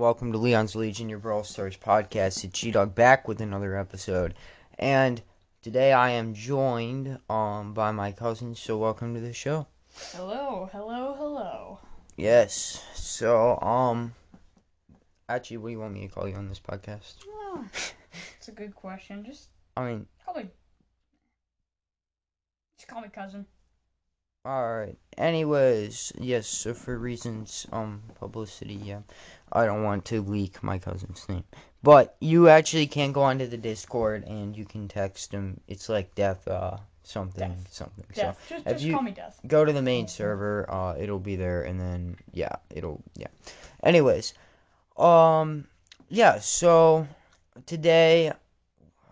welcome to Leon's Legion, your Brawl Stars podcast. It's G Dog back with another episode, and today I am joined um by my cousin. So welcome to the show. Hello, hello, hello. Yes. So um, actually, what do you want me to call you on this podcast? Oh, it's a good question. Just I mean, call me. Just call me cousin. All right. Anyways, yes. So for reasons um publicity, yeah, I don't want to leak my cousin's name, but you actually can go onto the Discord and you can text him. It's like death uh something Death. something. Death. just have just you- call me Death. go to the main server uh it'll be there and then yeah it'll yeah anyways um yeah so today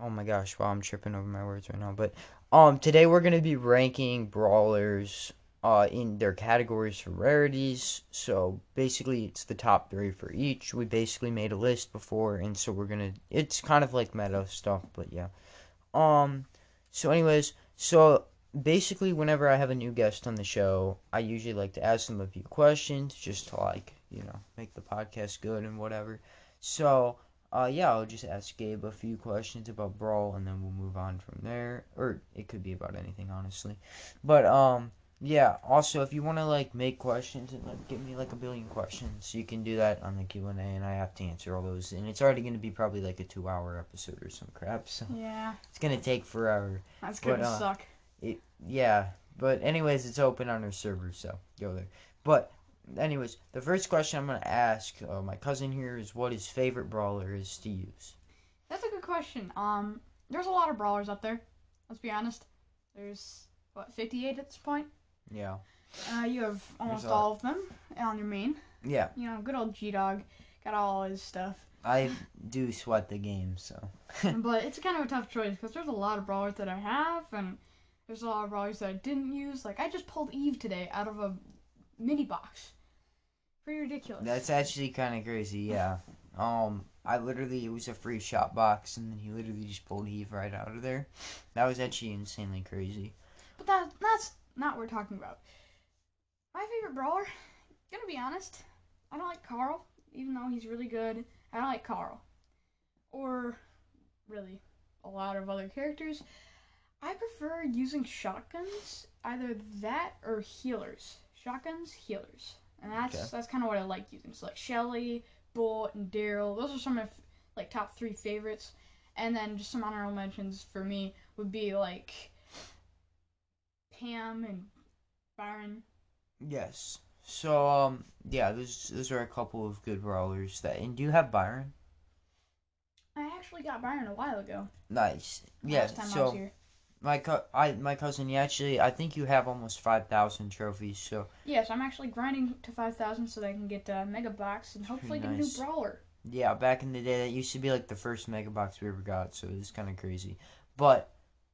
oh my gosh wow i'm tripping over my words right now but um today we're gonna be ranking brawlers uh in their categories for rarities. So basically it's the top three for each. We basically made a list before and so we're gonna it's kind of like meta stuff but yeah. Um so anyways so basically whenever I have a new guest on the show, I usually like to ask them a few questions just to like, you know, make the podcast good and whatever. So, uh yeah, I'll just ask Gabe a few questions about Brawl and then we'll move on from there. Or it could be about anything honestly. But um yeah, also if you want to like make questions and like give me like a billion questions, you can do that on the Q&A and I have to answer all those and it's already going to be probably like a 2-hour episode or some crap. So, Yeah, it's going to take forever. that's gonna But, uh, suck. It, yeah, but anyways, it's open on our server, so go there. But anyways, the first question I'm gonna ask uh, my cousin here is what his favorite brawler is to use. That's a good question. Um, there's a lot of brawlers up there. Let's be honest. There's what 58 at this point. Yeah, Uh, you have almost all of them on your main. yeah, You know, good old G Dog, got all his stuff. I do sweat the game, so but it's kind of a tough choice because there's a lot of brawlers that I have, and there's a lot of brawlers that I didn't use. Like I just pulled Eve today out of a mini box. Pretty ridiculous. that's actually kind of crazy. Yeah, um, I literally it was a free shot box, and then he literally just pulled Eve right out of there. That was actually insanely crazy. But that that's not what we're talking about. My favorite brawler, gonna be honest, I don't like Carl, even though he's really good. I don't like Carl. Or really a lot of other characters. I prefer using shotguns, either that or healers. Shotguns, healers. And that's Okay. that's kind of what I like using. So like Shelly, Bullet, and Darryl. Those are some of my like top three favorites. And then just some honorable mentions for me would be like Pam and Byron. Yes. So um, yeah, those those are a couple of good brawlers. That and do you have Byron? I actually got Byron a while ago. Nice. Yeah. Last time I was So here. My co- I my cousin, you actually, I think you have almost five thousand trophies. So Yes, I'm actually grinding to 5,000 so that I can get a Mega Box and hopefully get a new Brawler. yeah, back in the day, that used to be like the first mega box we ever got. So it's kind of crazy. But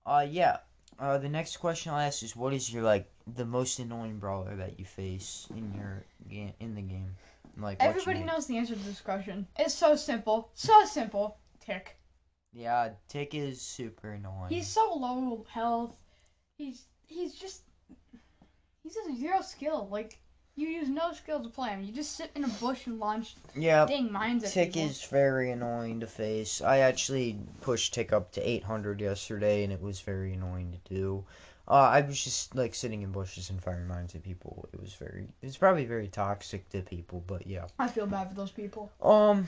uh, yeah. Uh, the next question I'll ask is, what is your like the most annoying brawler that you face in your game in the game? Like Everybody knows the answer to this question. It's so simple. So simple. Tick. Yeah, Tick is super annoying. He's so low health. He's he's just he's just zero skill. Like you use no skill to play him. You just sit in a bush and launch yeah. dang mines at Tick is very annoying to face. I actually pushed Tick up to 800 yesterday, and it was very annoying to do. Uh, I was just like sitting in bushes and firing mines at people. It was very, it's probably very toxic to people, but yeah. I feel bad for those people. Um,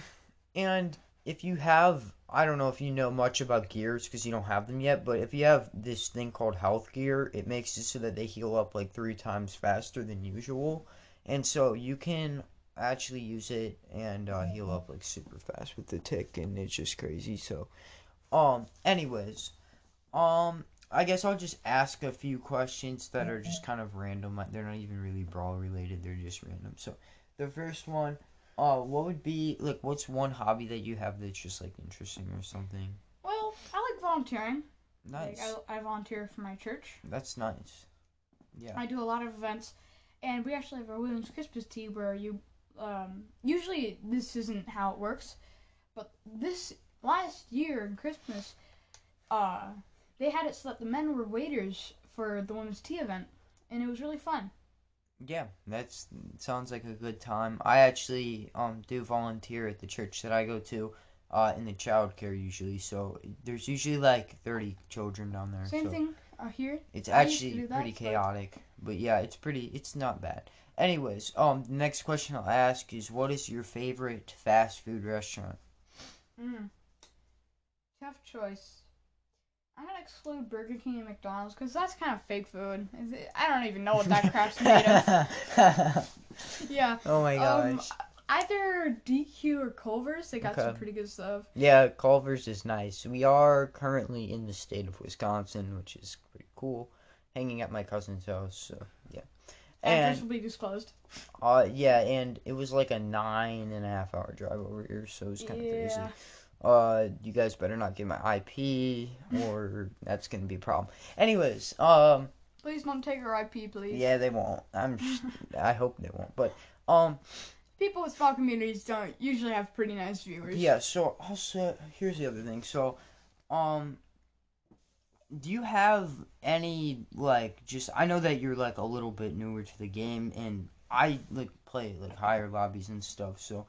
and if you have, I don't know if you know much about gears because you don't have them yet, but if you have this thing called health gear, it makes it so that they heal up like three times faster than usual, and so you can actually use it and uh, heal up like super fast with the tick, and it's just crazy. So, um, anyways, um. I guess I'll just ask a few questions that are just kind of random. They're not even really brawl related. They're just random. So, the first one, uh, what would be like? What's one hobby that you have that's just like interesting or something? Well, I like volunteering. Nice. Like, I, I volunteer for my church. That's nice. Yeah. I do a lot of events, and we actually have our Williams Christmas tea where you. Um, usually this isn't how it works, but this last year in Christmas, uh, they had it so that the men were waiters for the women's tea event, and it was really fun. Yeah, that sounds like a good time. I actually um do volunteer at the church that I go to, uh, in the childcare usually. So there's usually like thirty children down there. Same so thing uh, here. It's I actually that, pretty but- chaotic, but yeah, it's pretty. It's not bad. Anyways, um, the next question I'll ask is, what is your favorite fast food restaurant? Mm. Tough choice. I'm gonna exclude Burger King and McDonald's because that's kind of fake food. Is it- I don't even know what that crap's made of. Yeah. oh my Um, gosh. either DQ or Culver's. They got some pretty good stuff. Yeah, Culver's is nice. We are currently in the state of Wisconsin, which is pretty cool. Hanging at my cousin's house, so yeah. Address And will be disclosed. uh, yeah, and it was like a nine and a half hour drive over here, so it was kind of crazy. Uh, you guys better not get my IP, or that's gonna be a problem. Anyways, um, Please don't take our IP, please. yeah, they won't. I'm. Just, I hope they won't. But um, People with small communities don't usually have pretty nice viewers. yeah. So also, here's the other thing. So, um, do you have any like just? I know that you're like a little bit newer to the game, and I like play like higher lobbies and stuff. So,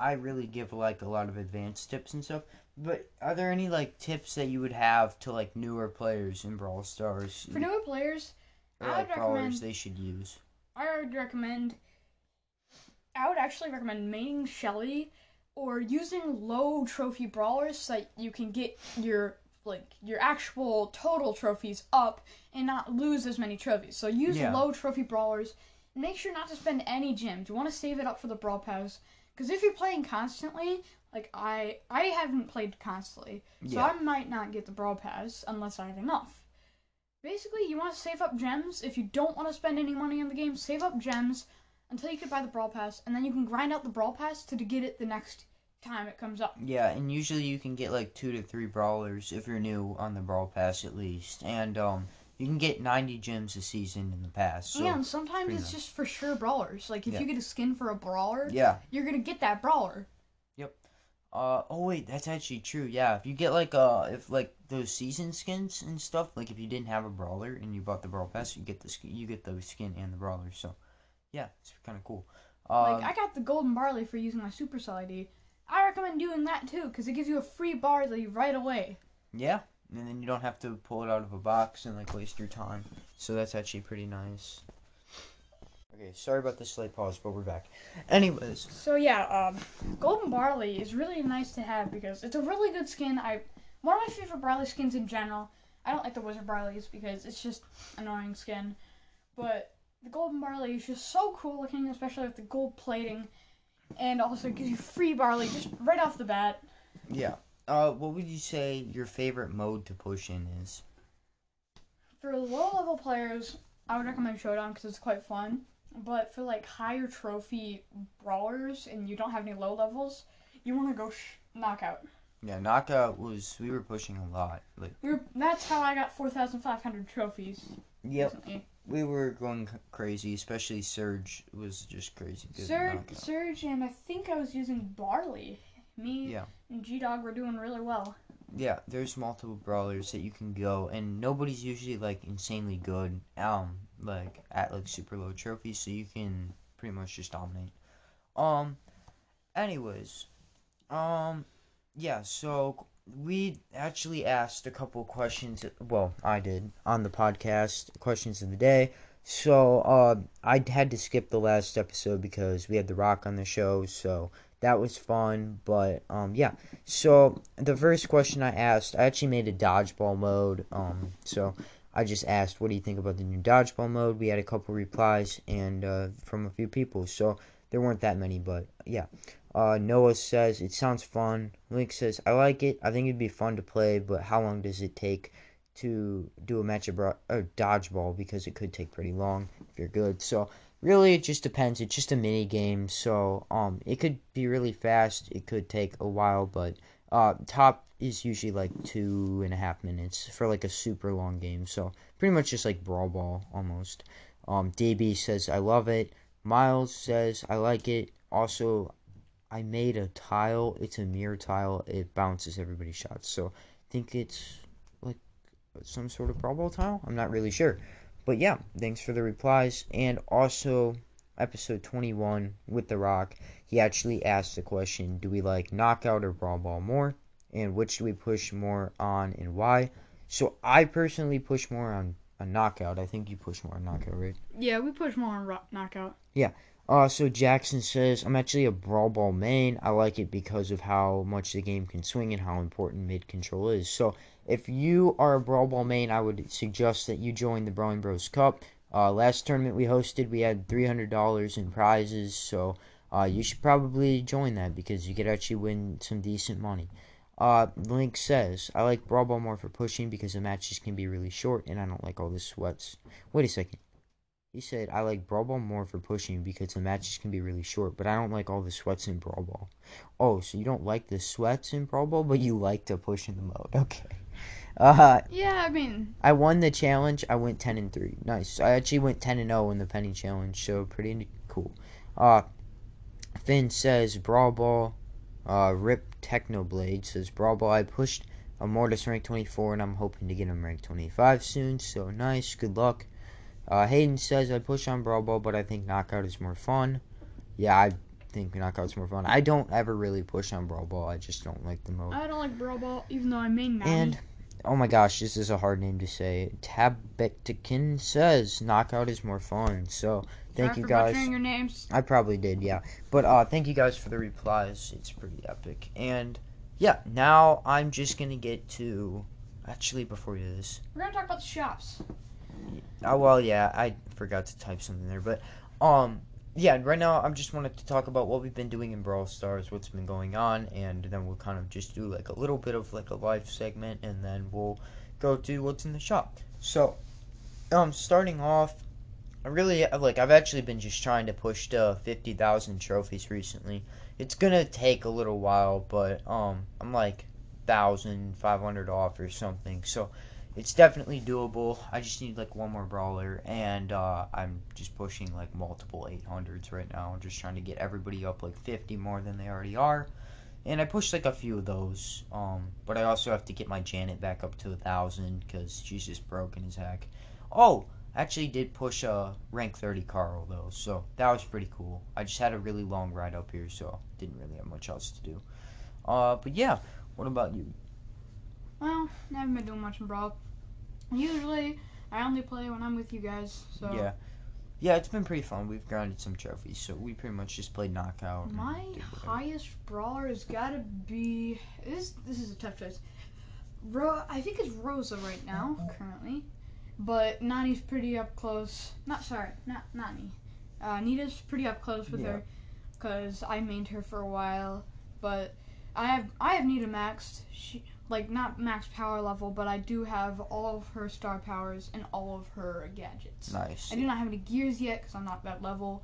I really give like a lot of advanced tips and stuff. But are there any like tips that you would have to like newer players in Brawl Stars? For newer players, or I like would brawlers recommend- they should use. I would recommend. I would actually recommend maining Shelly or using low trophy brawlers so that you can get your like your actual total trophies up and not lose as many trophies. So use Yeah. low trophy brawlers. Make sure not to spend any gems. You want to save it up for the brawl pass because if you're playing constantly, like I I haven't played constantly, so Yeah. I might not get the brawl pass unless I have enough. Basically, you want to save up gems. If you don't want to spend any money on the game, save up gems until you can buy the brawl pass, and then you can grind out the brawl pass to get it the next time it comes up. Yeah, and usually you can get like two to three brawlers if you're new on the brawl pass at least, and um, you can get ninety gems a season in the past. So and sometimes it's just for sure brawlers. Like if Yeah. you get a skin for a brawler, yeah. you're gonna get that brawler. Yep. Uh oh wait, that's actually true. Yeah, if you get like uh if like those season skins and stuff, like if you didn't have a brawler and you bought the brawl pass, you get the skin, you get the skin and the brawler. So yeah, it's kind of cool. Um, Like I got the golden barley for using my supercell ID. I recommend doing that too because it gives you a free barley right away. yeah, and then you don't have to pull it out of a box and like waste your time. So that's actually pretty nice. Okay, sorry about the slight pause, but we're back. Anyways, So yeah, um, golden barley is really nice to have because it's a really good skin. I one of my favorite barley skins in general. I don't like the wizard barleys because it's just annoying skin, but the golden barley is just so cool looking, especially with the gold plating, and also gives you free barley just right off the bat. yeah. Uh, what would you say your favorite mode to push in is? For low level players, I would recommend Showdown because it's quite fun. But for like higher trophy brawlers and you don't have any low levels, you want to go sh- knockout. Yeah, knockout was we were pushing a lot. Like We were, that's how I got 4,500 trophies yep, recently. we were going crazy. Especially Surge was just crazy. Surge. Surge, and I think I was using Barley. Me Yeah. and G Dog were doing really well. Yeah, there's multiple brawlers that you can go, and nobody's usually like insanely good. Um, like at like super low trophies, so you can pretty much just dominate. Um, anyways, um, yeah. So we actually asked a couple questions. Well, I did on the podcast questions of the day. So uh, I had to skip the last episode because we had The Rock on the show. So that was fun. But um, yeah. So the first question I asked, I actually made a dodgeball mode. Um, so I just asked, "What do you think about the new dodgeball mode?" We had a couple replies and uh, from a few people. So there weren't that many, but yeah. Uh, Noah says it sounds fun. Link says I like it. I think it'd be fun to play, but how long does it take to do a match of or dodgeball? Because it could take pretty long if you're good. So really, it just depends. It's just a mini game, so um, it could be really fast. It could take a while, but uh, top is usually like two and a half minutes for like a super long game. So pretty much just like brawl ball almost. Um, DB says I love it. Miles says I like it. Also, I made a tile. It's a mirror tile. It bounces everybody's shots. So I think it's like some sort of brawl ball tile. I'm not really sure. But yeah, thanks for the replies. And also, episode 21 with The Rock, he actually asked the question Do we like knockout or brawl ball more? And which do we push more on and why? So I personally push more on a knockout. I think you push more on knockout, right? Yeah, we push more on knockout. Yeah. Uh, so Jackson says, I'm actually a Brawl Ball main. I like it because of how much the game can swing and how important mid control is. So if you are a Brawl Ball main, I would suggest that you join the Brawling Bros Cup. Uh, last tournament we hosted, we had $300 in prizes. So uh, you should probably join that because you could actually win some decent money. Uh, Link says, I like Brawl Ball more for pushing because the matches can be really short and I don't like all the sweats. Wait a second. He said, I like Brawl Ball more for pushing because the matches can be really short, but I don't like all the sweats in Brawl Ball. Oh, so you don't like the sweats in Brawl Ball, but you like to push in the mode. Okay. Uh, Yeah, I mean, I won the challenge. I went 10 and 3. Nice. I actually went 10 and 0 in the penny challenge, so pretty cool. Uh, Finn says, Brawl Ball. Uh, Rip Technoblade says, Brawl Ball. I pushed a Mortis rank 24, and I'm hoping to get him rank 25 soon, so nice. Good luck. Uh, Hayden says I push on Brawl Ball, but I think Knockout is more fun. Yeah, I think Knockout's more fun. I don't ever really push on Brawl Ball. I just don't like the mode. I don't like Brawl Ball, even though I main Maddie. And oh my gosh, this is a hard name to say. Tabetikin says Knockout is more fun. So thank Sorry you guys. butchering your names. I probably did, yeah. But uh, thank you guys for the replies. It's pretty epic. And yeah, now I'm just gonna get to. Actually, before we do this, We're gonna talk about the shops. Oh well, yeah, I forgot to type something there, but um, yeah, right now I'm just wanted to talk about what we've been doing in Brawl Stars, what's been going on, and then we'll kind of just do like a little bit of like a live segment, and then we'll go to what's in the shop. So, um, starting off, I really like I've actually been just trying to push to fifty thousand trophies recently. It's gonna take a little while, but um, I'm like thousand five hundred off or something, so it's definitely doable. I just need like one more brawler, and uh, I'm just pushing like multiple 800s right now. I'm just trying to get everybody up like 50 more than they already are. And I pushed like a few of those, um, but I also have to get my Janet back up to a thousand because she's just broken as heck. Oh, actually did push a rank 30 Carl though, so that was pretty cool. I just had a really long ride up here, so didn't really have much else to do. Uh, but yeah, what about you? Well, I haven't been doing much in Brawl. Usually, I only play when I'm with you guys. So Yeah. Yeah, it's been pretty fun. We've grinded some trophies, so we pretty much just played knockout. My highest brawler has got to be this. This is a tough choice. Ro- I think it's Rosa right now, currently, but Nani's pretty up close. Not sorry, not Nani. Uh, Nita's pretty up close with Yeah. her, cause I mained her for a while. But I have I have Nita maxed. She like not max power level, but I do have all of her star powers and all of her gadgets. Nice. I do not have any gears yet because I'm not that level,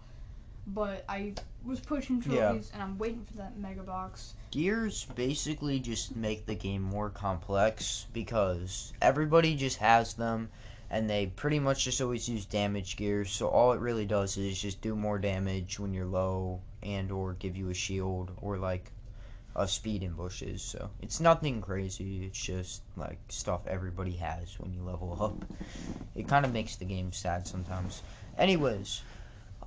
but I was pushing Yeah. trophies and I'm waiting for that mega box. Gears basically just make the game more complex because everybody just has them and they pretty much just always use damage gears. So all it really does is just do more damage when you're low and or give you a shield or like a speed in bushes. So it's nothing crazy. It's just like stuff everybody has when you level up. It kind of makes the game sad sometimes. Anyways,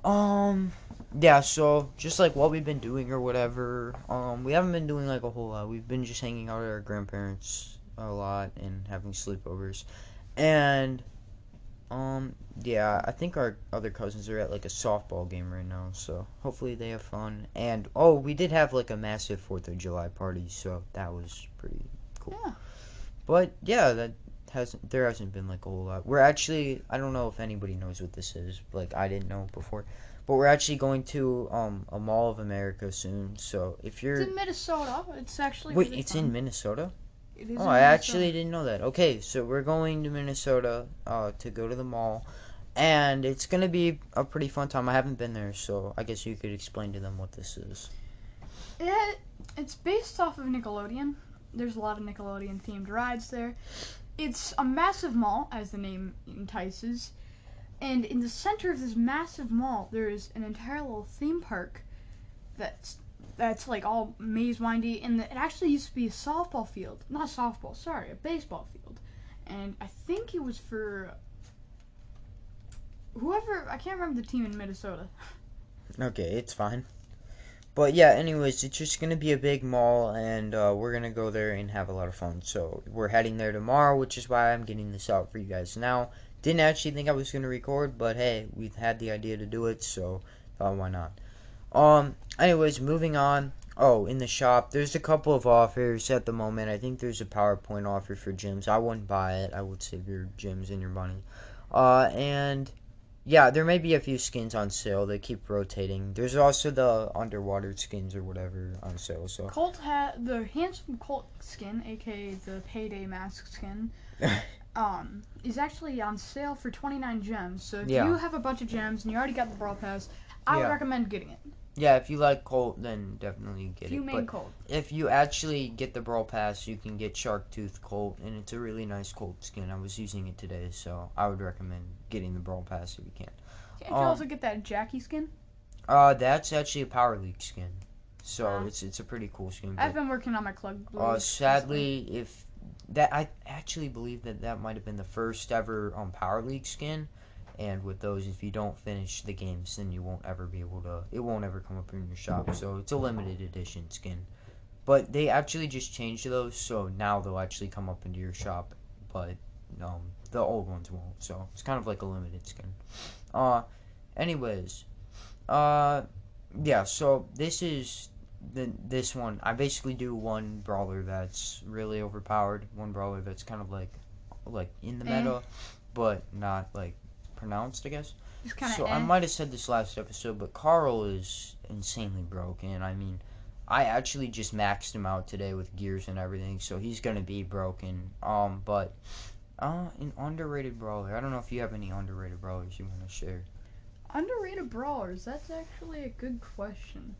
um yeah, so just like what we've been doing or whatever, um, we haven't been doing like a whole lot. We've been just hanging out at our grandparents a lot and having sleepovers, and um, yeah, I think our other cousins are at like a softball game right now, so hopefully they have fun. And oh, we did have like a massive Fourth of July party, so that was pretty cool. Yeah. But yeah, that hasn't there hasn't been like a whole lot. We're actually I don't know if anybody knows what this is. Like I didn't know before. But we're actually going to um a Mall of America soon. So if you're It's in Minnesota. It's actually Wait, really it's fun. in Minnesota? It is Oh, I actually didn't know that. Okay, so we're going to Minnesota uh to go to the mall. And it's going to be a pretty fun time. I haven't been there, so I guess you could explain to them what this is. It, it's based off of Nickelodeon. There's a lot of Nickelodeon themed rides there. It's a massive mall, as the name entices. And in the center of this massive mall, there is an entire little theme park that's that's like all maze windy. And it actually used to be a softball field, not softball, sorry, a baseball field. And I think it was for whoever I can't remember the team in Minnesota. Okay, it's fine. But yeah, anyways, it's just gonna be a big mall, and uh, we're gonna go there and have a lot of fun. So we're heading there tomorrow, which is why I'm getting this out for you guys now. Didn't actually think I was gonna record, but hey, we've had the idea to do it, so thought why not. Um. Anyways, moving on. Oh, in the shop, there's a couple of offers at the moment. I think there's a PowerPoint offer for gyms. I wouldn't buy it. I would save your gyms and your money. Uh, and yeah, there may be a few skins on sale. They keep rotating. There's also the underwater skins or whatever on sale. So Colt had the handsome Colt skin, aka the payday mask skin. um, is actually on sale for 29 gems. So if Yeah. you have a bunch of gems and you already got the Brawl Pass, I would recommend getting it. Yeah, if you like Colt, then definitely get it. main But Colt. if you actually get the Brawl Pass, you can get Shark Tooth Colt, and it's a really nice Colt skin. I was using it today, so I would recommend getting the Brawl Pass if you can. Can't you Um, also get that Jackie skin? Uh, that's actually a Power League skin, so it's it's a pretty cool skin. I've been working on my club. Uh, sadly, if that I actually believe that that might have been the first ever um Power League skin, and with those, if you don't finish the games, then you won't ever be able to. It won't ever come up in your shop. So it's a limited edition skin, but they actually just changed those, so now they'll actually come up into your shop, but um the old ones won't. So it's kind of like a limited skin. Uh, anyways, uh, yeah. So this is the this one I basically do one brawler that's really overpowered, one brawler that's kind of like like in the Eh. meta, but not like pronounced, I guess. Just kind of. So I might have said this last episode, but Carl is insanely broken. I mean, I actually just maxed him out today with gears and everything, so he's gonna be broken. Um, but uh, an underrated brawler. I don't know if you have any underrated brawlers you want to share. Underrated brawlers. That's actually a good question.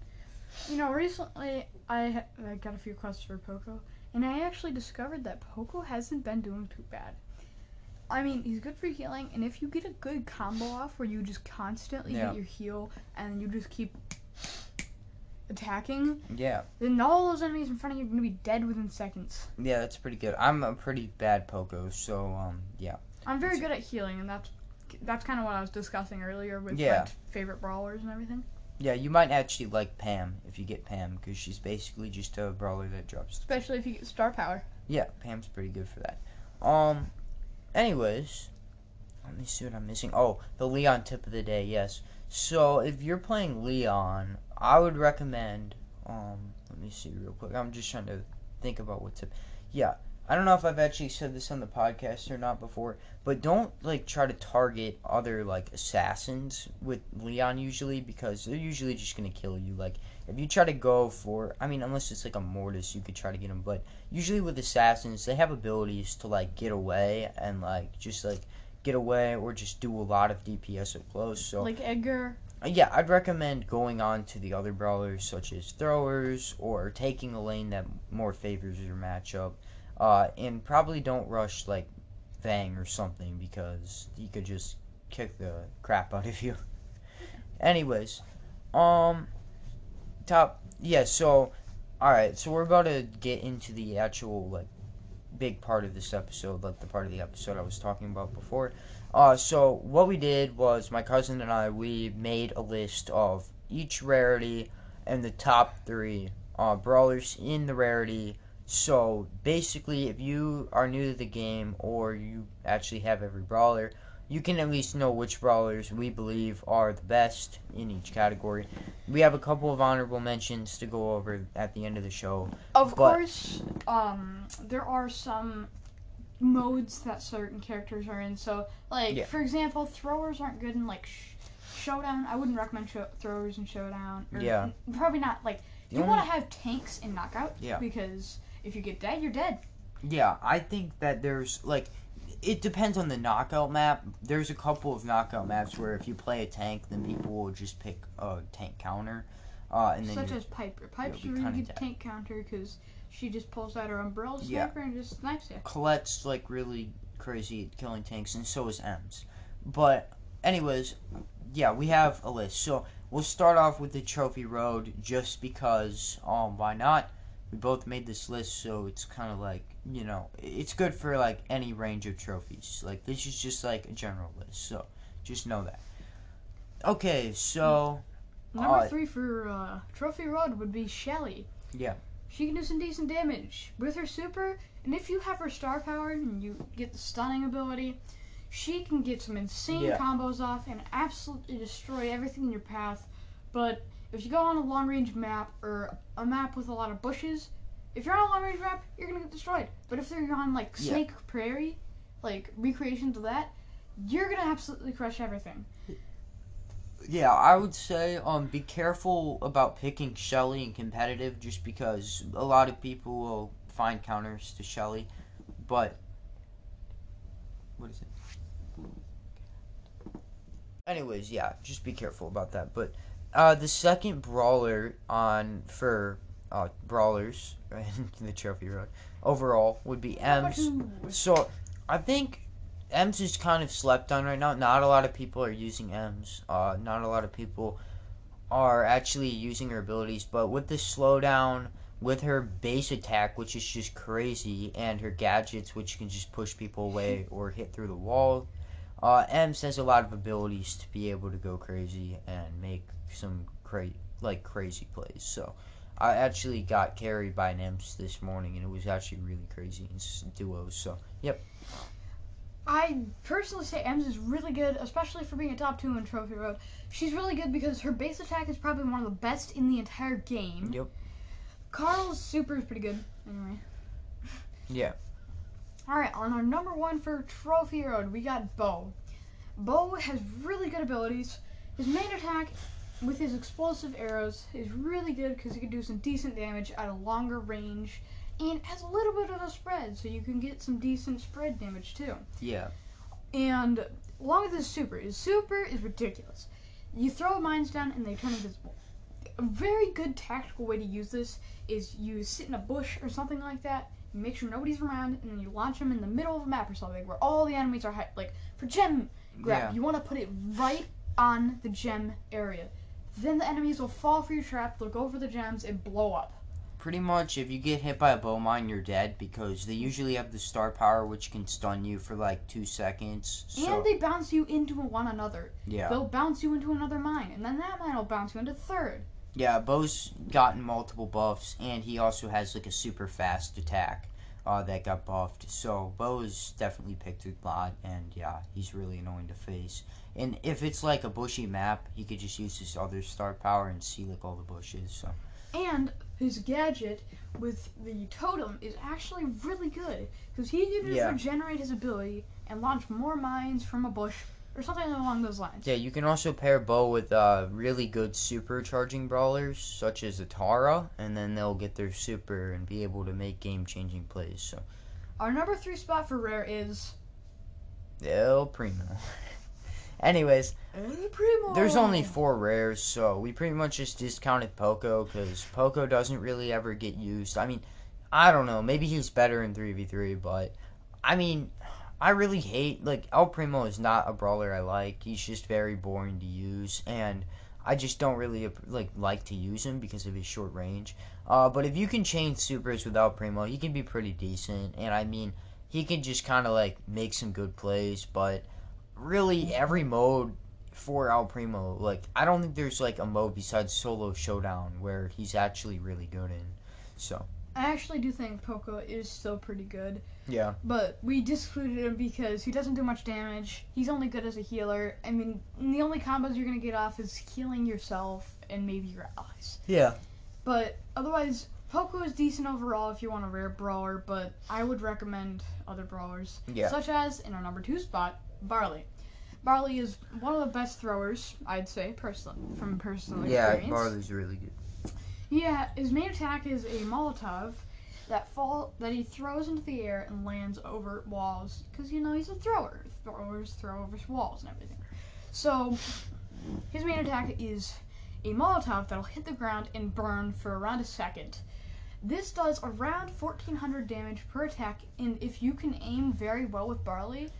You know, recently I, I got a few quests for Poco, and I actually discovered that Poco hasn't been doing too bad. I mean, he's good for healing, and if you get a good combo off where you just constantly Yeah. get your heal and you just keep attacking, Yeah, then all those enemies in front of you are gonna be dead within seconds. yeah, that's pretty good. I'm a pretty bad Poco, so um, yeah. I'm very good at healing, and that's that's kind of what I was discussing earlier with Yeah. like favorite brawlers and everything. Yeah, you might actually like Pam if you get Pam because she's basically just a brawler that drops. Especially if you get star power. Yeah, Pam's pretty good for that. Um, anyways, let me see what I'm missing. Oh, the Leon tip of the day. Yes. So if you're playing Leon, I would recommend. Um, let me see real quick. I'm just trying to think about what tip. Yeah, I don't know if I've actually said this on the podcast or not before, but don't like try to target other like assassins with Leon usually because they're usually just gonna kill you. Like if you try to go for, I mean, unless it's like a Mortis, you could try to get him, but usually with assassins they have abilities to like get away and like just like get away or just do a lot of DPS up close. So Like Edgar. uh, yeah, I'd recommend going on to the other brawlers such as throwers or taking a lane that more favors your matchup. Uh, and probably don't rush like Fang or something because he could just kick the crap out of you. Anyways, um, top yeah. So, all right. So we're about to get into the actual like big part of this episode, like the part of the episode I was talking about before. Uh, so what we did was my cousin and I we made a list of each rarity and the top three uh, brawlers in the rarity. So basically, if you are new to the game or you actually have every brawler, you can at least know which brawlers we believe are the best in each category. We have a couple of honorable mentions to go over at the end of the show. Of course, um, there are some modes that certain characters are in. So, like Yeah. for example, throwers aren't good in like sh- showdown. I wouldn't recommend show- throwers in showdown. Or Yeah. probably not. Like The you only- want to have tanks in knockout. Yeah. Because if you get dead, you're dead. Yeah, I think that there's like it depends on the knockout map. There's a couple of knockout maps where if you play a tank, then people will just pick a tank counter, uh, and then Such as Piper. Piper's a really good tank counter because she just pulls out her umbrella Yeah. and just snipes you. Colette's like really crazy at killing tanks, and so is Emz. But anyways, yeah, we have a list. So we'll start off with the trophy road, just because. Um, why not? We both made this list, so it's kind of like you know, it's good for like any range of trophies. Like this is just like a general list, so Just know that. Okay, so Number Uh, three for uh, Trophy Road would be Shelly. Yeah. She can do some decent damage with her super, and if you have her star power and you get the stunning ability, she can get some insane Yeah. combos off and absolutely destroy everything in your path. But if you go on a long range map or a map with a lot of bushes, if you're on a long range map, you're gonna get destroyed. But if you're on like Yeah. Snake Prairie, like recreations of that, you're gonna absolutely crush everything. Yeah, I would say um be careful about picking Shelly in competitive just because a lot of people will find counters to Shelly. But what is it? Anyways, yeah, just be careful about that. But uh the second brawler on for uh brawlers in the trophy road overall would be Emz. So I think Emz is kind of slept on right now. Not a lot of people are using Emz. Uh, not a lot of people are actually using her abilities. But with the slowdown, with her base attack, which is just crazy, and her gadgets, which can just push people away or hit through the wall, uh, Emz has a lot of abilities to be able to go crazy and make some cra- like crazy plays. So. I actually got carried by an Emz this morning, and it was actually really crazy in duos. So, yep. I personally say Emz is really good, especially for being a top two in Trophy Road. She's really good because her base attack is probably one of the best in the entire game. Yep. Carl's super is pretty good. Anyway. Yeah. Alright, on our number one for Trophy Road, we got Bo. Bo has really good abilities. His main attack with his explosive arrows is really good because he can do some decent damage at a longer range and has a little bit of a spread, so you can get some decent spread damage too. Yeah. And along with his super, his super is ridiculous. You throw mines down and they turn invisible. A very good tactical way to use this is you sit in a bush or something like that. You make sure nobody's around, and then you launch them in the middle of a map or something where all the enemies are hi- like for gem grab. Yeah. You want to put it right on the gem area. Then the enemies will fall for your trap. They'll go for the gems and blow up. Pretty much, if you get hit by a Bo mine, you're dead because they usually have the star power, which can stun you for like two seconds. So and they bounce you into one another. yeah, They'll bounce you into another mine, and then that mine will bounce you into third. yeah. Bo's gotten multiple buffs, and he also has like a super fast attack uh, that got buffed. So Bo is definitely picked a lot, and yeah, he's really annoying to face. And if it's like a bushy map, he could just use his other star power and see like all the bushes. So And his gadget with the totem is actually really good because he can just Yeah. regenerate his ability and launch more mines from a bush or something along those lines. Yeah, you can also pair Bo with uh, really good supercharging brawlers such as a Tara, and then they'll get their super and be able to make game-changing plays. So Our number three spot for rare is El Primo. Anyways, there's only four rares, so we pretty much just discounted Poco because Poco doesn't really ever get used. I mean, I don't know, maybe he's better in 3v3, but I mean, I really hate like El Primo is not a brawler I like. He's just very boring to use, and I just don't really like like to use him because of his short range. Uh, but if you can chain supers with El Primo, he can be pretty decent, and I mean, he can just kind of like make some good plays. But really, every mode for El Primo, like I don't think there's like a mode besides Solo Showdown where he's actually really good in. So I actually do think Poco is still pretty good, yeah, but we discluded him because he doesn't do much damage. He's only good as a healer. I mean, the only combos you're gonna get off is healing yourself and maybe your allies. yeah, But otherwise, Poco is decent overall if you want a rare brawler, but I would recommend other brawlers. Yeah. Such as, in our number two spot, Barley. Barley is one of the best throwers, I'd say, personally, from personal yeah. experience. Barley's really good. Yeah, his main attack is a Molotov that fall that he throws into the air and lands over walls because you know he's a thrower. Throwers throw over walls and everything. So his main attack is a Molotov that'll hit the ground and burn for around a second. This does around 1400 damage per attack, and if you can aim very well with Barley,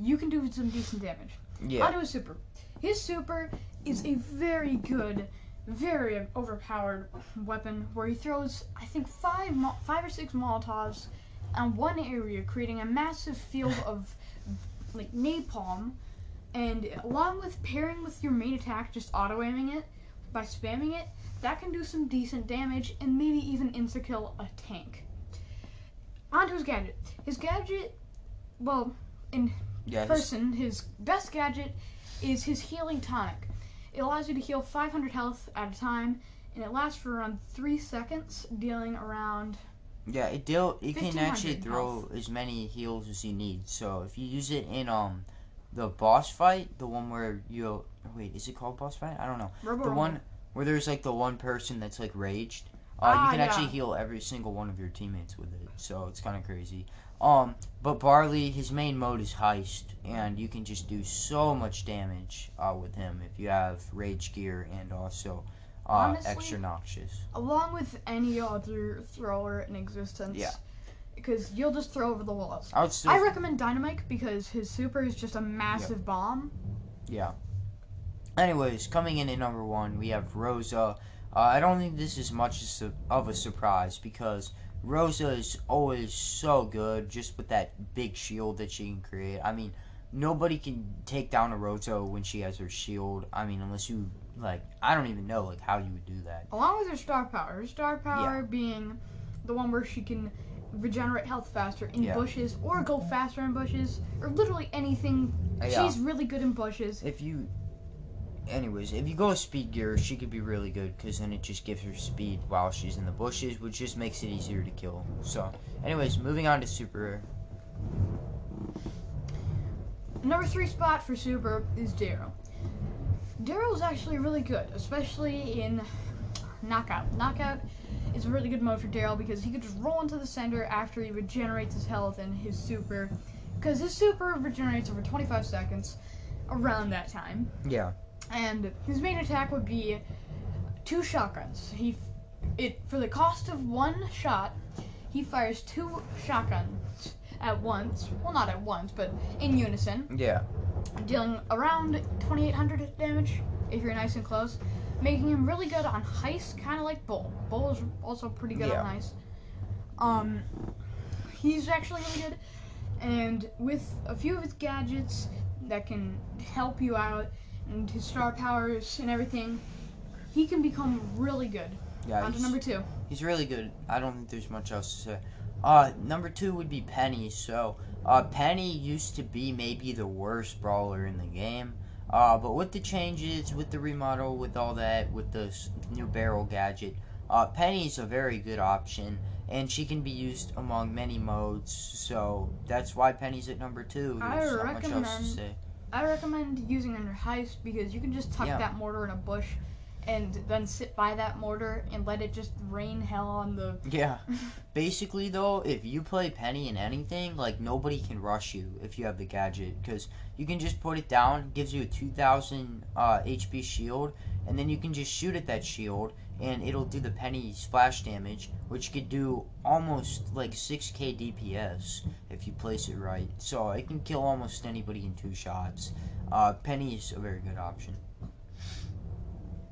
you can do some decent damage. Yeah, Onto his super. His super is a very good, very overpowered weapon where he throws, I think, five, mo- five or six Molotovs on one area, creating a massive field of like napalm And along with pairing with your main attack, just auto aiming it by spamming it, that can do some decent damage and maybe even insta kill a tank. Onto his gadget. His gadget, well, in His- person, his best gadget is his healing tonic. It allows you to heal 500 health at a time, and it lasts for around three seconds, dealing around. Yeah, it deal it can actually throw health. as many heals as you need. So if you use it in um the boss fight, the one where you wait, is it called boss fight? I don't know. Robo The Rumble. one where there's like the one person that's like raged. Uh, Ah, you can yeah. actually heal every single one of your teammates with it, so it's kind of crazy. Um, but Barley, his main mode is heist, and you can just do so much damage uh, with him if you have rage gear and also uh, Honestly, extra noxious. along with any other thrower in existence. Yeah. Because you'll just throw over the walls. I would still, I recommend Dynamike because his super is just a massive bomb. yeah. Anyways, coming in at number one, we have Rosa. Uh, I don't think this is much of a surprise because Rosa is always so good just with that big shield that she can create. I mean, nobody can take down a Rosa when she has her shield. I mean, unless you like, I don't even know like how you would do that. Along with her star power. Her star power being the one where she can regenerate health faster in Yeah. bushes or go faster in bushes or literally anything. Uh, yeah. She's really good in bushes. If you, anyways, if you go with speed gear, she could be really good because then it just gives her speed while she's in the bushes, which just makes it easier to kill. So, anyways, moving on to super rare. Number three spot for super is Darryl. Darryl is actually really good, especially in Knockout. Knockout is a really good mode for Darryl because he could just roll into the center after he regenerates his health and his super. Because his super regenerates over 25 seconds around that time. Yeah. And his main attack would be two shotguns. He, it for the cost of one shot, he fires two shotguns at once. Well, not at once, but in unison Yeah. dealing around 2800 damage if you're nice and close, making him really good on heist, kind of like Bull. Bull is also pretty good Yeah. on heist. Um, he's actually really good, and with a few of his gadgets that can help you out, and his star powers and everything, he can become really good. Yeah. On to number two. He's really good. I don't think there's much else to say. Uh, number two would be Penny. So, uh, Penny used to be maybe the worst brawler in the game. Uh, but with the changes, with the remodel, with all that, with the s- new barrel gadget, uh, Penny's a very good option, and she can be used among many modes. So that's why Penny's at number two. I There's not much else to recommend- say. I recommend using under heist because you can just tuck Yeah. that mortar in a bush and then sit by that mortar and let it just rain hell on the Yeah. Basically, though, if you play Penny in anything, like nobody can rush you if you have the gadget, because you can just put it down, gives you a 2,000 uh, HP shield, and then you can just shoot at that shield, and it'll do the Penny splash damage, which could do almost like 6k DPS if you place it right. So it can kill almost anybody in two shots. Uh, Penny is a very good option.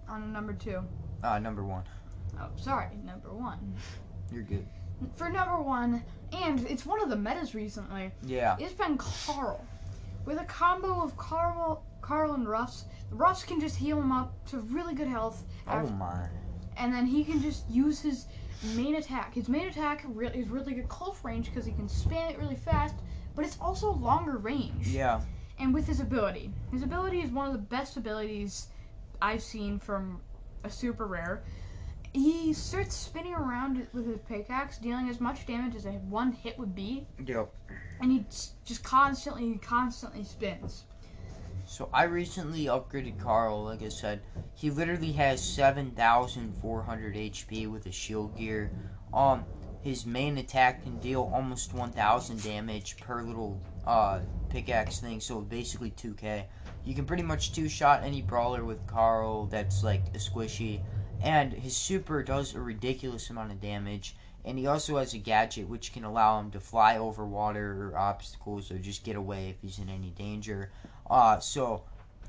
on number two. Uh, number one. Oh, sorry, number one. You're good. For number one, and it's one of the metas recently, Yeah. it's been Carl. With a combo of Carl, Carl and the Ruffs can just heal him up to really good health, Oh my. And then he can just use his main attack. His main attack re- is really good close range because he can spam it really fast, but it's also longer range. Yeah. and with his ability. His ability is one of the best abilities I've seen from a super rare. He starts spinning around with his pickaxe, dealing as much damage as a one hit would be, Yep. and he just constantly, constantly spins. So I recently upgraded Carl. Like I said, he literally has seven thousand four hundred HP with a shield gear. Um, his main attack can deal almost one thousand damage per little uh pickaxe thing. So basically two K. You can pretty much two shot any brawler with Carl. That's like a squishy, and his super does a ridiculous amount of damage. And he also has a gadget which can allow him to fly over water or obstacles or just get away if he's in any danger. Uh, so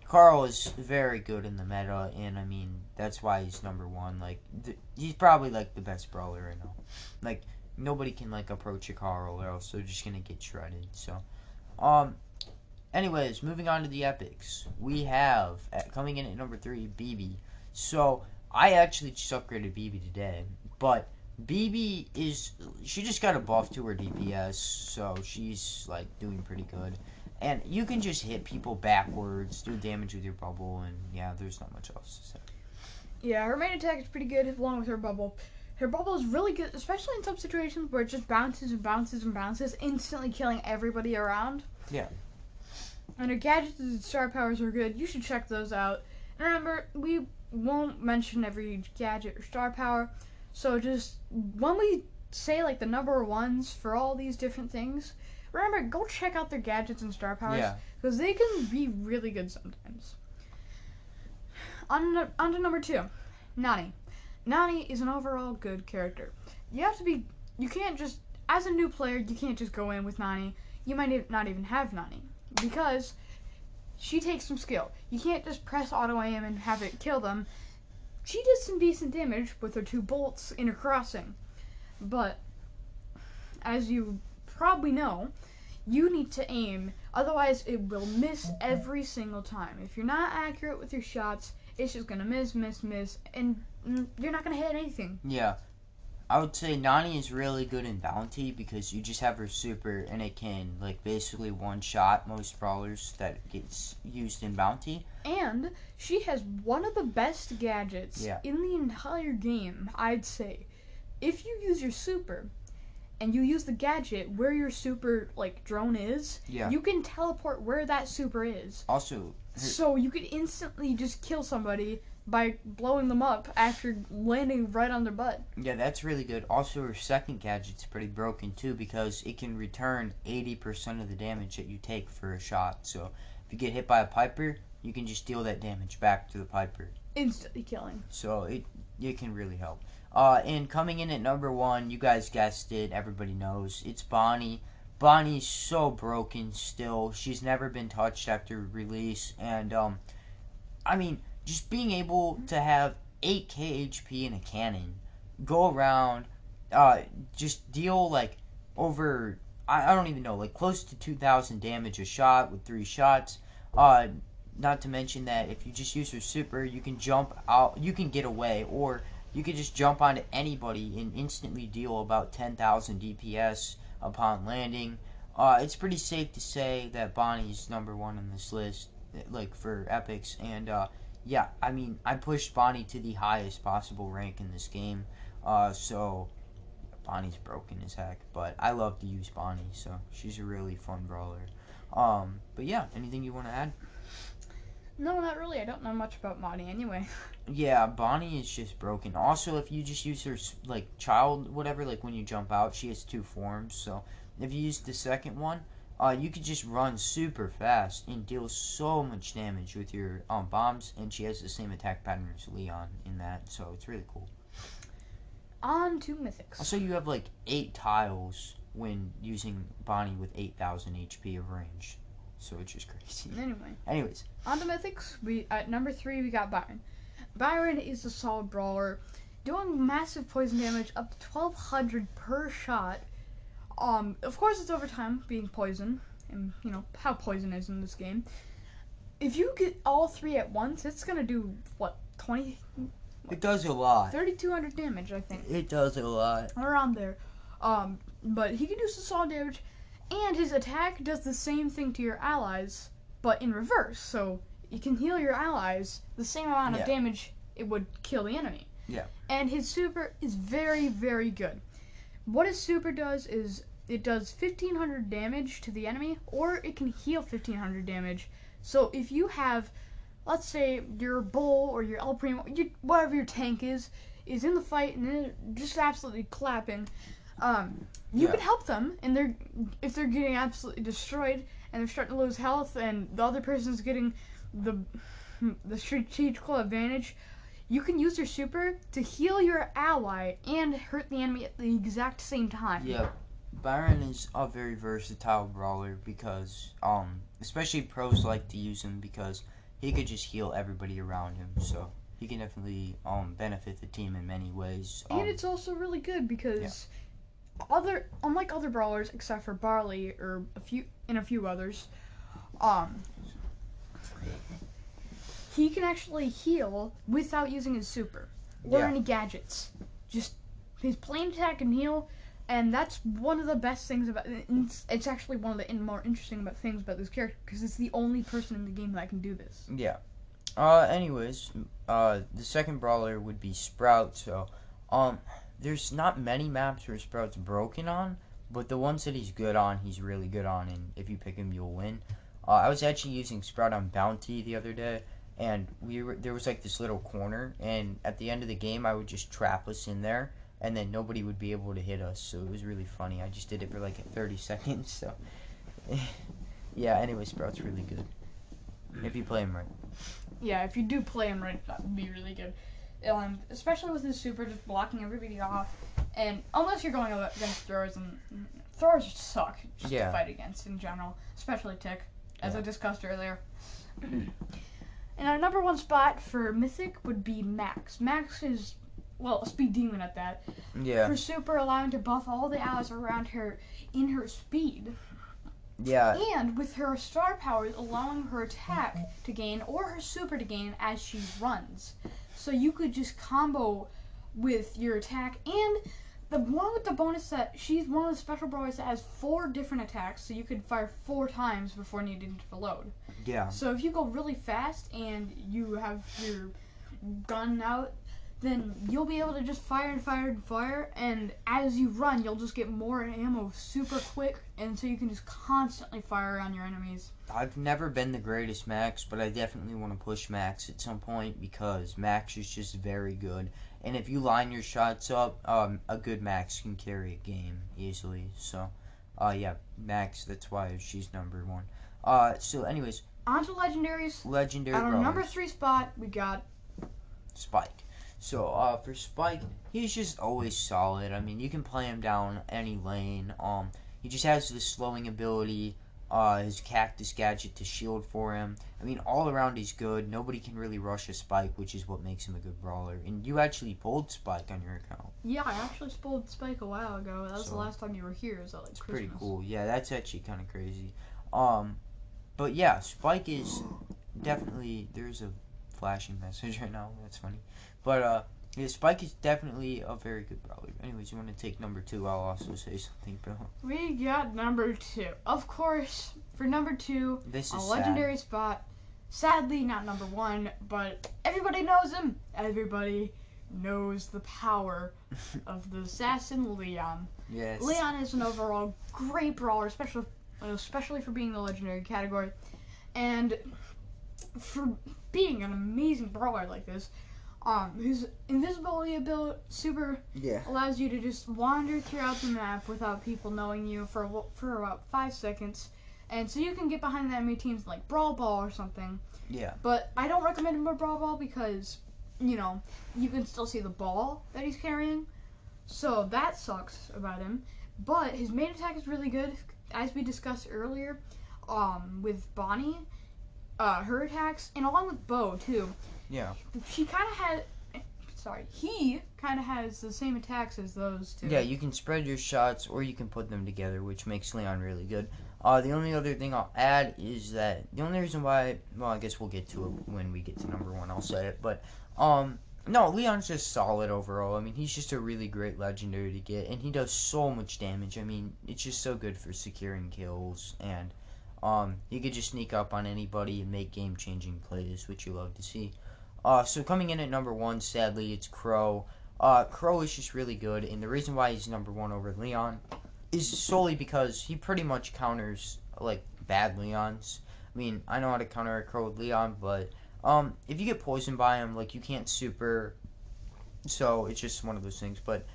Carl is very good in the meta, and I mean that's why he's number one. Like th- he's probably like the best brawler right now. Like nobody can like approach a Carl, or else they're just gonna get shredded. So, um, anyways, moving on to the epics, we have at, coming in at number three, Bibi. So I actually just upgraded Bibi today, but Bibi is she just got a buff to her DPS, so she's like doing pretty good. And you can just hit people backwards, do damage with your bubble, and yeah, there's not much else to say. Yeah, her main attack is pretty good along with her bubble. Her bubble is really good, especially in some situations where it just bounces and bounces and bounces, instantly killing everybody around. Yeah. And her gadgets and star powers are good. You should check those out. And remember, we won't mention every gadget or star power. So just when we say like the number ones for all these different things, remember go check out their gadgets and star powers Yeah. because they can be really good sometimes. On to, on to number two, Nani. Nani is an overall good character. You have to be. You can't just as a new player. You can't just go in with Nani. You might not even have Nani because she takes some skill. You can't just press auto aim and have it kill them. She did some decent damage with her two bolts in her crossing, but as you probably know, you need to aim. Otherwise, it will miss every single time. If you're not accurate with your shots, it's just gonna miss, miss, miss, and you're not gonna hit anything. Yeah. I would say Nani is really good in bounty because you just have her super and it can like basically one shot most brawlers that gets used in bounty. And she has one of the best gadgets Yeah. in the entire game, I'd say. If you use your super and you use the gadget where your super like drone is, Yeah. you can teleport where that super is. Also, So you could instantly just kill somebody by blowing them up after landing right on their butt. yeah, that's really good. Also, her second gadget's pretty broken too because it can return 80% of the damage that you take for a shot. So, if you get hit by a Piper, you can just deal that damage back to the Piper. Instantly killing. So it it can really help. Uh, and coming in at number one, you guys guessed it. Everybody knows it's Bonnie. Bonnie's so broken still. She's never been touched after release, and um, I mean, just being able to have 8k HP in a cannon, go around, uh, just deal like over I, I don't even know like close to 2,000 damage a shot with three shots. Uh, not to mention that if you just use her super, you can jump out, you can get away, or you can just jump onto anybody and instantly deal about 10,000 DPS upon landing. Uh, it's pretty safe to say that Bonnie's number one on this list, like for epics, and uh, yeah, I mean, I pushed Bonnie to the highest possible rank in this game, uh, so Bonnie's broken as heck, but I love to use Bonnie, so she's a really fun brawler. Um, but yeah, anything you want to add? No, not really. I don't know much about Bonnie anyway. Yeah, Bonnie is just broken. Also, if you just use her like child, whatever, like when you jump out, she has two forms. So if you use the second one, uh, you could just run super fast and deal so much damage with your um bombs. And she has the same attack pattern as Leon in that, so it's really cool. On to mythics. Also, you have like eight tiles when using Bonnie with eight thousand HP of range, so it's just crazy. Anyway, Anyways, on the mythics. We at number three we got Byron. Byron is a solid brawler, doing massive poison damage up to twelve hundred per shot. Um, of course it's over time being poison, and you know how poison is in this game. If you get all three at once, it's gonna do what 20, it does a lot. 3200 damage, I think. It does a lot. around there. Um, but he can do some solid damage, and his attack does the same thing to your allies, but in reverse. So you can heal your allies the same amount of Yeah. damage it would kill the enemy. Yeah. And his super is very, very good. What his super does is it does 1500 damage to the enemy, or it can heal 1500 damage. So if you have, let's say, your bull or your El Primo, your, whatever your tank is, is in the fight and just absolutely clapping, um, you Yeah. can help them, and they're if they're getting absolutely destroyed and they're starting to lose health, and the other person's getting the the strategical advantage. You can use your super to heal your ally and hurt the enemy at the exact same time. Yeah, Byron is a very versatile brawler because, um, especially pros like to use him because he could just heal everybody around him. So he can definitely um benefit the team in many ways. Um, And it's also really good because other unlike other brawlers except for Barley or a few and a few others, um, he can actually heal without using his super or Yeah. any gadgets. Just his plain attack and heal, and that's one of the best things about. It's, it's actually one of the in, more interesting about things about this character because it's the only person in the game that can do this. Yeah. Uh, anyways, uh, the second brawler would be Sprout. So, um, there's not many maps where Sprout's broken on, but the ones that he's good on, he's really good on, and if you pick him, you'll win. Uh, I was actually using Sprout on Bounty the other day, and we were there was like this little corner, and at the end of the game, I would just trap us in there, and then nobody would be able to hit us. So it was really funny. I just did it for like 30 seconds. So, yeah. Anyway, Sprout's really good if you play him right. Yeah, if you do play him right, that would be really good. Um, especially with his super, just blocking everybody off, and unless you're going against throwers, and throwers suck just Yeah. to fight against in general, especially Tick, as I discussed earlier. and our number one spot for Mythic would be Max. Max is, well, a speed demon at that. Yeah. Her super allowing to buff all the allies around her in her speed. Yeah. And with her star powers allowing her attack to gain or her super to gain as she runs. So you could just combo with your attack and the one with the bonus that she's one of the special brawlers that has four different attacks, so you could fire four times before needing to reload. Yeah. So if you go really fast and you have your gun out, then you'll be able to just fire and fire and fire, and as you run, you'll just get more ammo super quick, and so you can just constantly fire on your enemies. I've never been the greatest Max, but I definitely want to push Max at some point because Max is just very good. And if you line your shots up, um, a good Max can carry a game easily. So, uh, yeah, Max. That's why she's number one. Uh, so anyways, On to legendaries. legendary At our number three spot, we got Spike. So uh, for Spike, he's just always solid. I mean, you can play him down any lane. Um, he just has the slowing ability. Uh, his cactus gadget to shield for him. I mean, all around he's good. Nobody can really rush a Spike, which is what makes him a good brawler. And you actually pulled Spike on your account. yeah. I actually pulled Spike a while ago. That was the last time you were here. Was that like It's Christmas? pretty cool. Yeah, that's actually kind of crazy. Um, but yeah, Spike is definitely. There's a flashing message right now. That's funny. But uh, yeah, Spike is definitely a very good brawler. Anyways, you want to take number two? I'll also say something, bro. We got number two. Of course, for number two, This a is legendary spot. Sadly, not number one, but everybody knows him. Everybody knows the power of the assassin Leon. yes. Leon is an overall great brawler, especially especially for being the legendary category, and for being an amazing brawler like this. Um, his invisibility ability super Yeah. allows you to just wander throughout the map without people knowing you for for about five seconds, and so you can get behind the enemy teams like Brawl Ball or something. Yeah. But I don't recommend him a Brawl Ball because, you know, you can still see the ball that he's carrying, so that sucks about him. But his main attack is really good, as we discussed earlier, um, with Bonnie, uh, her attacks, and along with Bo too. Yeah. She kind of had. Sorry, he kind of has the same attacks as those two. Yeah, you can spread your shots or you can put them together, which makes Leon really good. Uh, the only other thing I'll add is that the only reason why, well, I guess we'll get to it when we get to number one. I'll say it, but um, no, Leon's just solid overall. I mean, he's just a really great legendary to get, and he does so much damage. I mean, it's just so good for securing kills, and um, he could just sneak up on anybody and make game-changing plays, which you love to see. Uh, so coming in at number one, sadly, it's Crow. Uh, Crow is just really good, and the reason why he's number one over Leon is solely because he pretty much counters like bad Leons. I mean, I know how to counter a Crow with Leon, but um, if you get poisoned by him, like you can't super. So it's just one of those things. But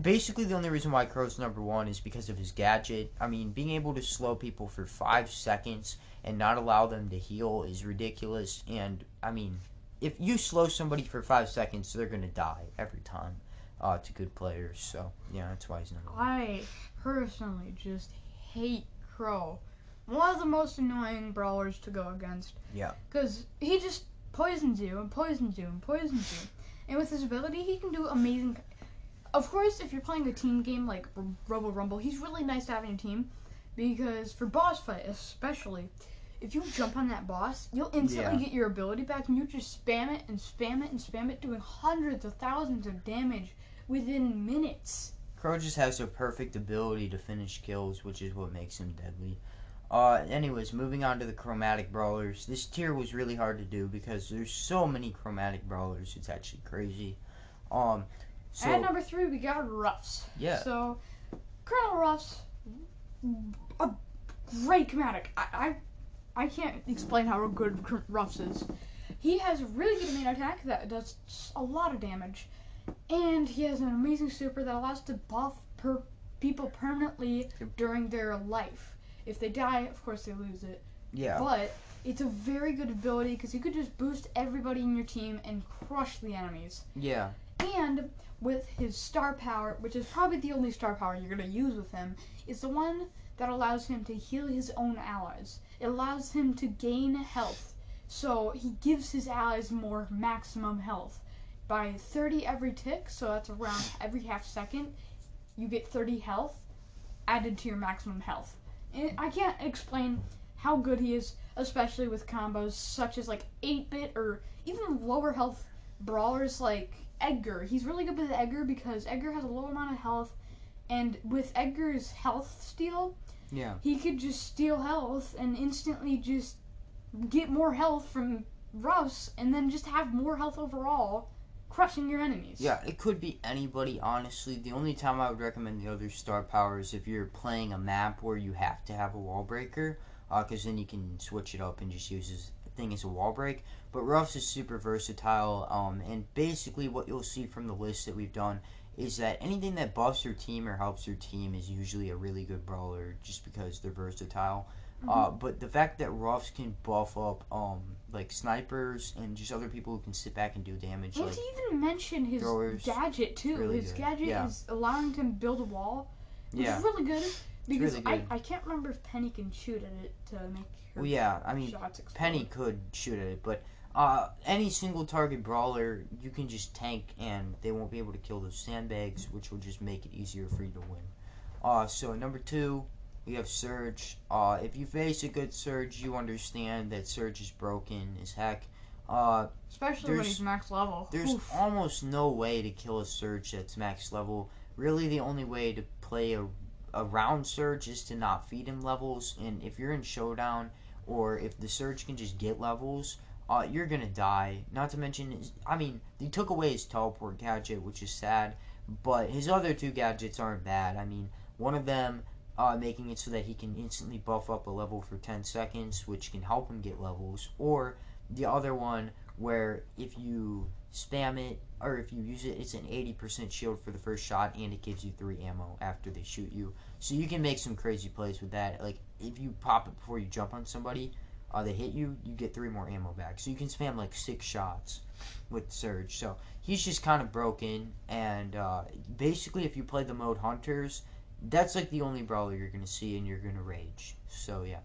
basically, the only reason why Crow's number one is because of his gadget. I mean, being able to slow people for five seconds and not allow them to heal is ridiculous. And I mean, if you slow somebody for five seconds, they're gonna die every time. Uh, to good players, so yeah, that's why he's number. I personally just hate Crow. One of the most annoying brawlers to go against. Yeah. Because he just poisons you and poisons you and poisons you. And with his ability, he can do amazing. Of course, if you're playing a team game like R- Robo Rumble, he's really nice to have in your team. Because for boss fight, especially, if you jump on that boss, you'll instantly Yeah. get your ability back, and you just spam it and spam it and spam it, doing hundreds of thousands of damage within minutes. Crow just has a perfect ability to finish kills, which is what makes him deadly. Uh, anyways, moving on to the chromatic brawlers. This tier was really hard to do because there's so many chromatic brawlers. It's actually crazy. Um, so At number three, we got Ruffs. Yeah. So, Colonel Ruffs, a great chromatic. I, I, I can't explain how good Ruffs is. He has a really good main attack that does a lot of damage, and he has an amazing super that allows to buff per people permanently during their life. If they die, of course they lose it. yeah, But it's a very good ability because you could just boost everybody in your team and crush the enemies. yeah, And with his star power, which is probably the only star power you're going to use with him, is the one that allows him to heal his own allies. It allows him to gain health. So he gives his allies more maximum health. By 30 every tick, so that's around every half second, you get 30 health added to your maximum health. And I can't explain how good he is, especially with combos such as like 8 bit or even lower health brawlers like Edgar. He's really good with Edgar because Edgar has a low amount of health, and with Edgar's health steal, yeah. he could just steal health and instantly just get more health from Ruffs, and then just have more health overall, crushing your enemies. Yeah, it could be anybody, honestly. The only time I would recommend the other star power is if you're playing a map where you have to have a wall breaker, because then you can switch it up and just use this thing as a wall break. But Ruffs is super versatile, um, and basically what you'll see from the list that we've done is that anything that buffs your team or helps your team is usually a really good brawler just because they're versatile. Uh, but the fact that Ruffs can buff up um, like snipers and just other people who can sit back and do damage, And like to even mention his throwers, gadget too. really his good. gadget Yeah. is allowing him to build a wall, which yeah. is really good because really I, good. I can't remember if Penny can shoot at it to make her Well, yeah, I mean. Penny could shoot at it, but uh, any single target brawler, you can just tank and they won't be able to kill those sandbags, which will just make it easier for you to win. Uh, so, number two, we have Surge. Uh, if you face a good Surge, you understand that Surge is broken as heck. Uh, especially when he's max level. there's Oof. almost no way to kill a Surge that's max level. Really, the only way to play a, a round Surge is to not feed him levels. And if you're in Showdown, or if the Surge can just get levels, uh, you're gonna die. Not to mention, his- I mean, they took away his teleport gadget, which is sad. But his other two gadgets aren't bad. I mean, one of them uh, making it so that he can instantly buff up a level for 10 seconds, which can help him get levels, or the other one where if you spam it or if you use it, it's an 80% shield for the first shot and it gives you 3 ammo after they shoot you. So you can make some crazy plays with that. Like if you pop it before you jump on somebody, uh, they hit you, you get 3 more ammo back. So you can spam like 6 shots with Surge. So he's just kind of broken and uh, basically if you play the mode Hunters, that's like the only brawler you're going to see and you're going to rage. So yeah.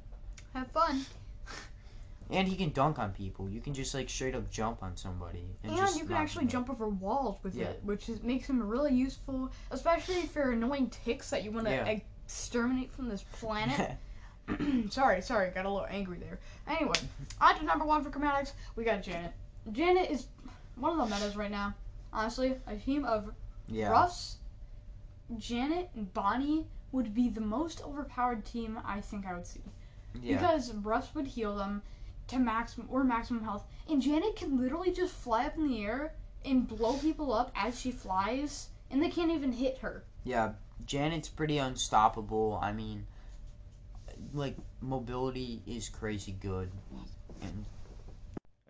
Have fun. And he can dunk on people. You can just like straight up jump on somebody. And, And, you can actually jump over walls with Yeah. it, which is, makes him really useful, especially if you're annoying ticks that you want to Yeah. exterminate from this planet. sorry, sorry, got a little angry there. Anyway, I do number one for chromatics, we got Janet. Janet is one of the metas right now. Honestly, a team of yeah. Ruffs, Janet, and Bonnie would be the most overpowered team I think I would see. Yeah. Because Ruffs would heal them to maximum or maximum health, and Janet can literally just fly up in the air and blow people up as she flies, and they can't even hit her. Yeah, Janet's pretty unstoppable. I mean, like mobility is crazy good. And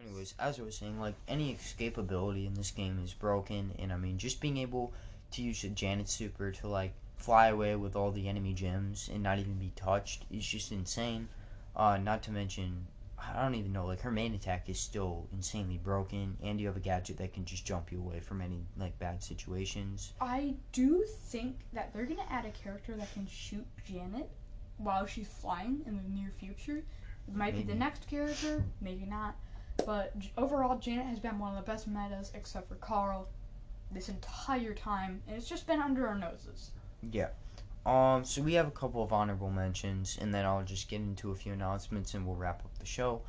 anyways, as I was saying, like any escapability in this game is broken, and I mean, just being able to use a Janet super to like fly away with all the enemy gems and not even be touched is just insane. Uh, not to mention, I don't even know, like her main attack is still insanely broken, and you have a gadget that can just jump you away from any like bad situations. I do think that they're gonna add a character that can shoot Janet while she's flying in the near future. It might be the next character, maybe not. But overall, Janet has been one of the best metas, except for Carl, this entire time, and it's just been under our noses. Yeah. Um, so we have a couple of honorable mentions, and then I'll just get into a few announcements, and we'll wrap up the show.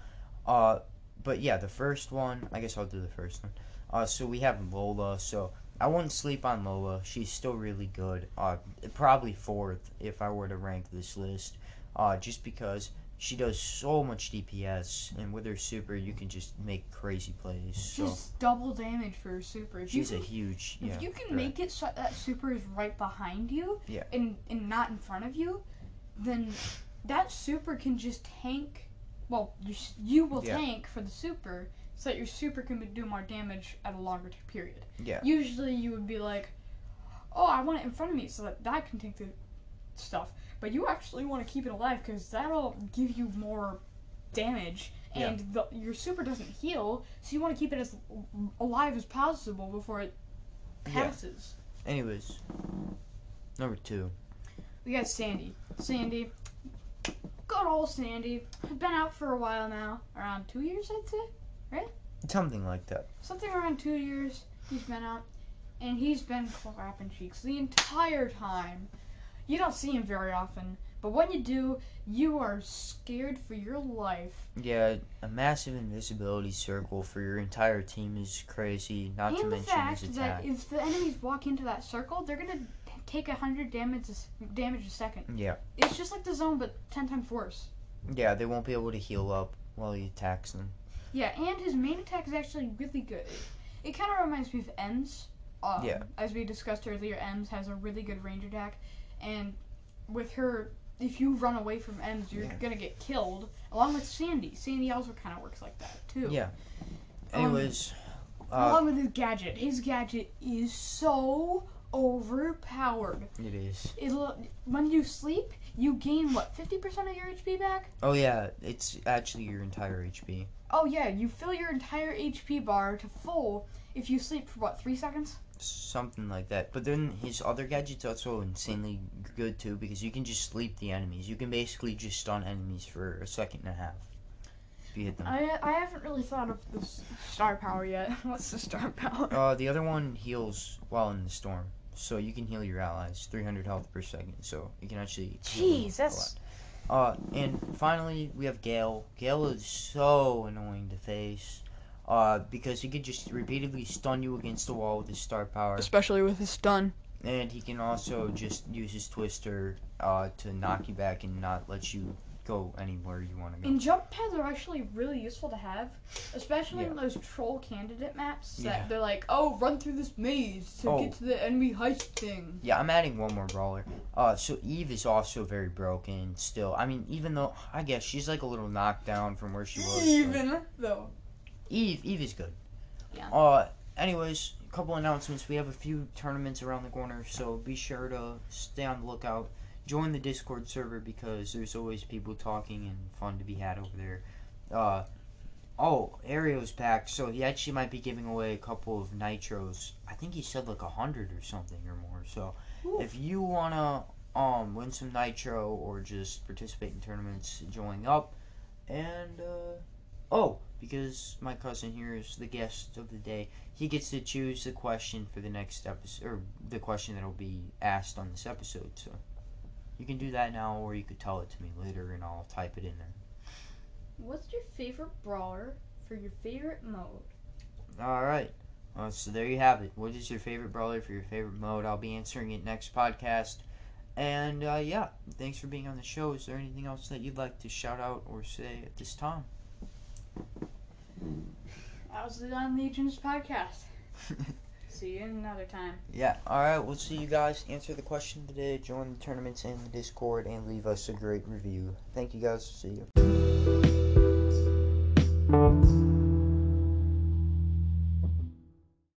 Uh, but yeah, the first one, I guess I'll do the first one. Uh, so we have Lola. So I wouldn't sleep on Lola. She's still really good. Uh, probably fourth if I were to rank this list. Uh, just because she does so much DPS, and with her super, you can just make crazy plays. So Just double damage for her super. If she's a can, huge. Yeah, if you can make it so that super is right behind you, Yeah. and and not in front of you, then that super can just tank. Well, you you will Yeah. tank for the super, so that your super can do more damage at a longer t- period. Yeah. Usually, you would be like, "Oh, I want it in front of me so that that can take the stuff," but you actually want to keep it alive because that'll give you more damage. Yeah. And the, your super doesn't heal, so you want to keep it as alive as possible before it passes. Yeah. Anyways, number two. We got Sandy. Sandy. Good old Sandy. Been out for a while now. Around two years, I'd say. Something like that. Something around two years he's been out. And he's been clapping cheeks the entire time. You don't see him very often. But when you do, you are scared for your life. Yeah, a massive invisibility circle for your entire team is crazy. Not to and the mention fact his that if the enemies walk into that circle, they're gonna take a hundred damage a, damage a second. Yeah, It's just like the zone, but ten times worse. yeah, they won't be able to heal up while he attacks them. Yeah, and his main attack is actually really good. It, it kind of reminds me of Emz. Um, Yeah. As we discussed earlier, Emz has a really good range attack, and with her, if you run away from Emz, you're Yeah. gonna get killed. Along with Sandy. Sandy also kind of works like that too. Yeah. Um, Anyways, uh, Along with his gadget, his gadget is so overpowered. it is. It'll, when you sleep, you gain what fifty percent of your HP back. Oh yeah, it's actually your entire HP. Oh yeah, you fill your entire HP bar to full if you sleep for what three seconds. Something like that. But then his other gadget's are also insanely good too because you can just sleep the enemies. You can basically just stun enemies for a second and a half. If you hit them. I I haven't really thought of this star power yet. What's the star power? Uh, the other one heals while in the storm, so you can heal your allies 300 health per second. So you can actually. heal them Jeez, a that's lot. Uh, and finally we have Gale. Gale is so annoying to face, uh, because he could just repeatedly stun you against the wall with his star power, especially with his stun. and he can also just use his twister, uh, to knock you back and not let you go anywhere you want to go. And jump pads are actually really useful to have, especially in those troll candidate maps that Yeah. they're like, oh, run through this maze to Oh. get to the enemy heist thing. Yeah, I'm adding one more brawler. Uh, so Eve is also very broken still. I mean, even though I guess she's like a little knocked down from where she was. Even though. Eve, Eve is good. Yeah. Uh, anyways, a couple announcements. We have a few tournaments around the corner, so be sure to stay on the lookout. Join the Discord server because there's always people talking and fun to be had over there. Uh, oh, Ario's back, so he actually might be giving away a couple of nitros. I think he said like a hundred or something or more. So Ooh. if you wanna um win some nitro or just participate in tournaments, join up. And uh, oh, because my cousin here is the guest of the day, he gets to choose the question for the next episode, or the question that'll be asked on this episode. So you can do that now, or you could tell it to me later, and I'll type it in there. What's your favorite brawler for your favorite mode? All right. Uh, so there you have it. What is your favorite brawler for your favorite mode? I'll be answering it next podcast. And uh, yeah, thanks for being on the show. Is there anything else that you'd like to shout out or say at this time? That was the Unlegions podcast. See you another time. Yeah. All right. We'll see you guys. Answer the question today. Join the tournaments in the Discord and leave us a great review. Thank you guys. See you.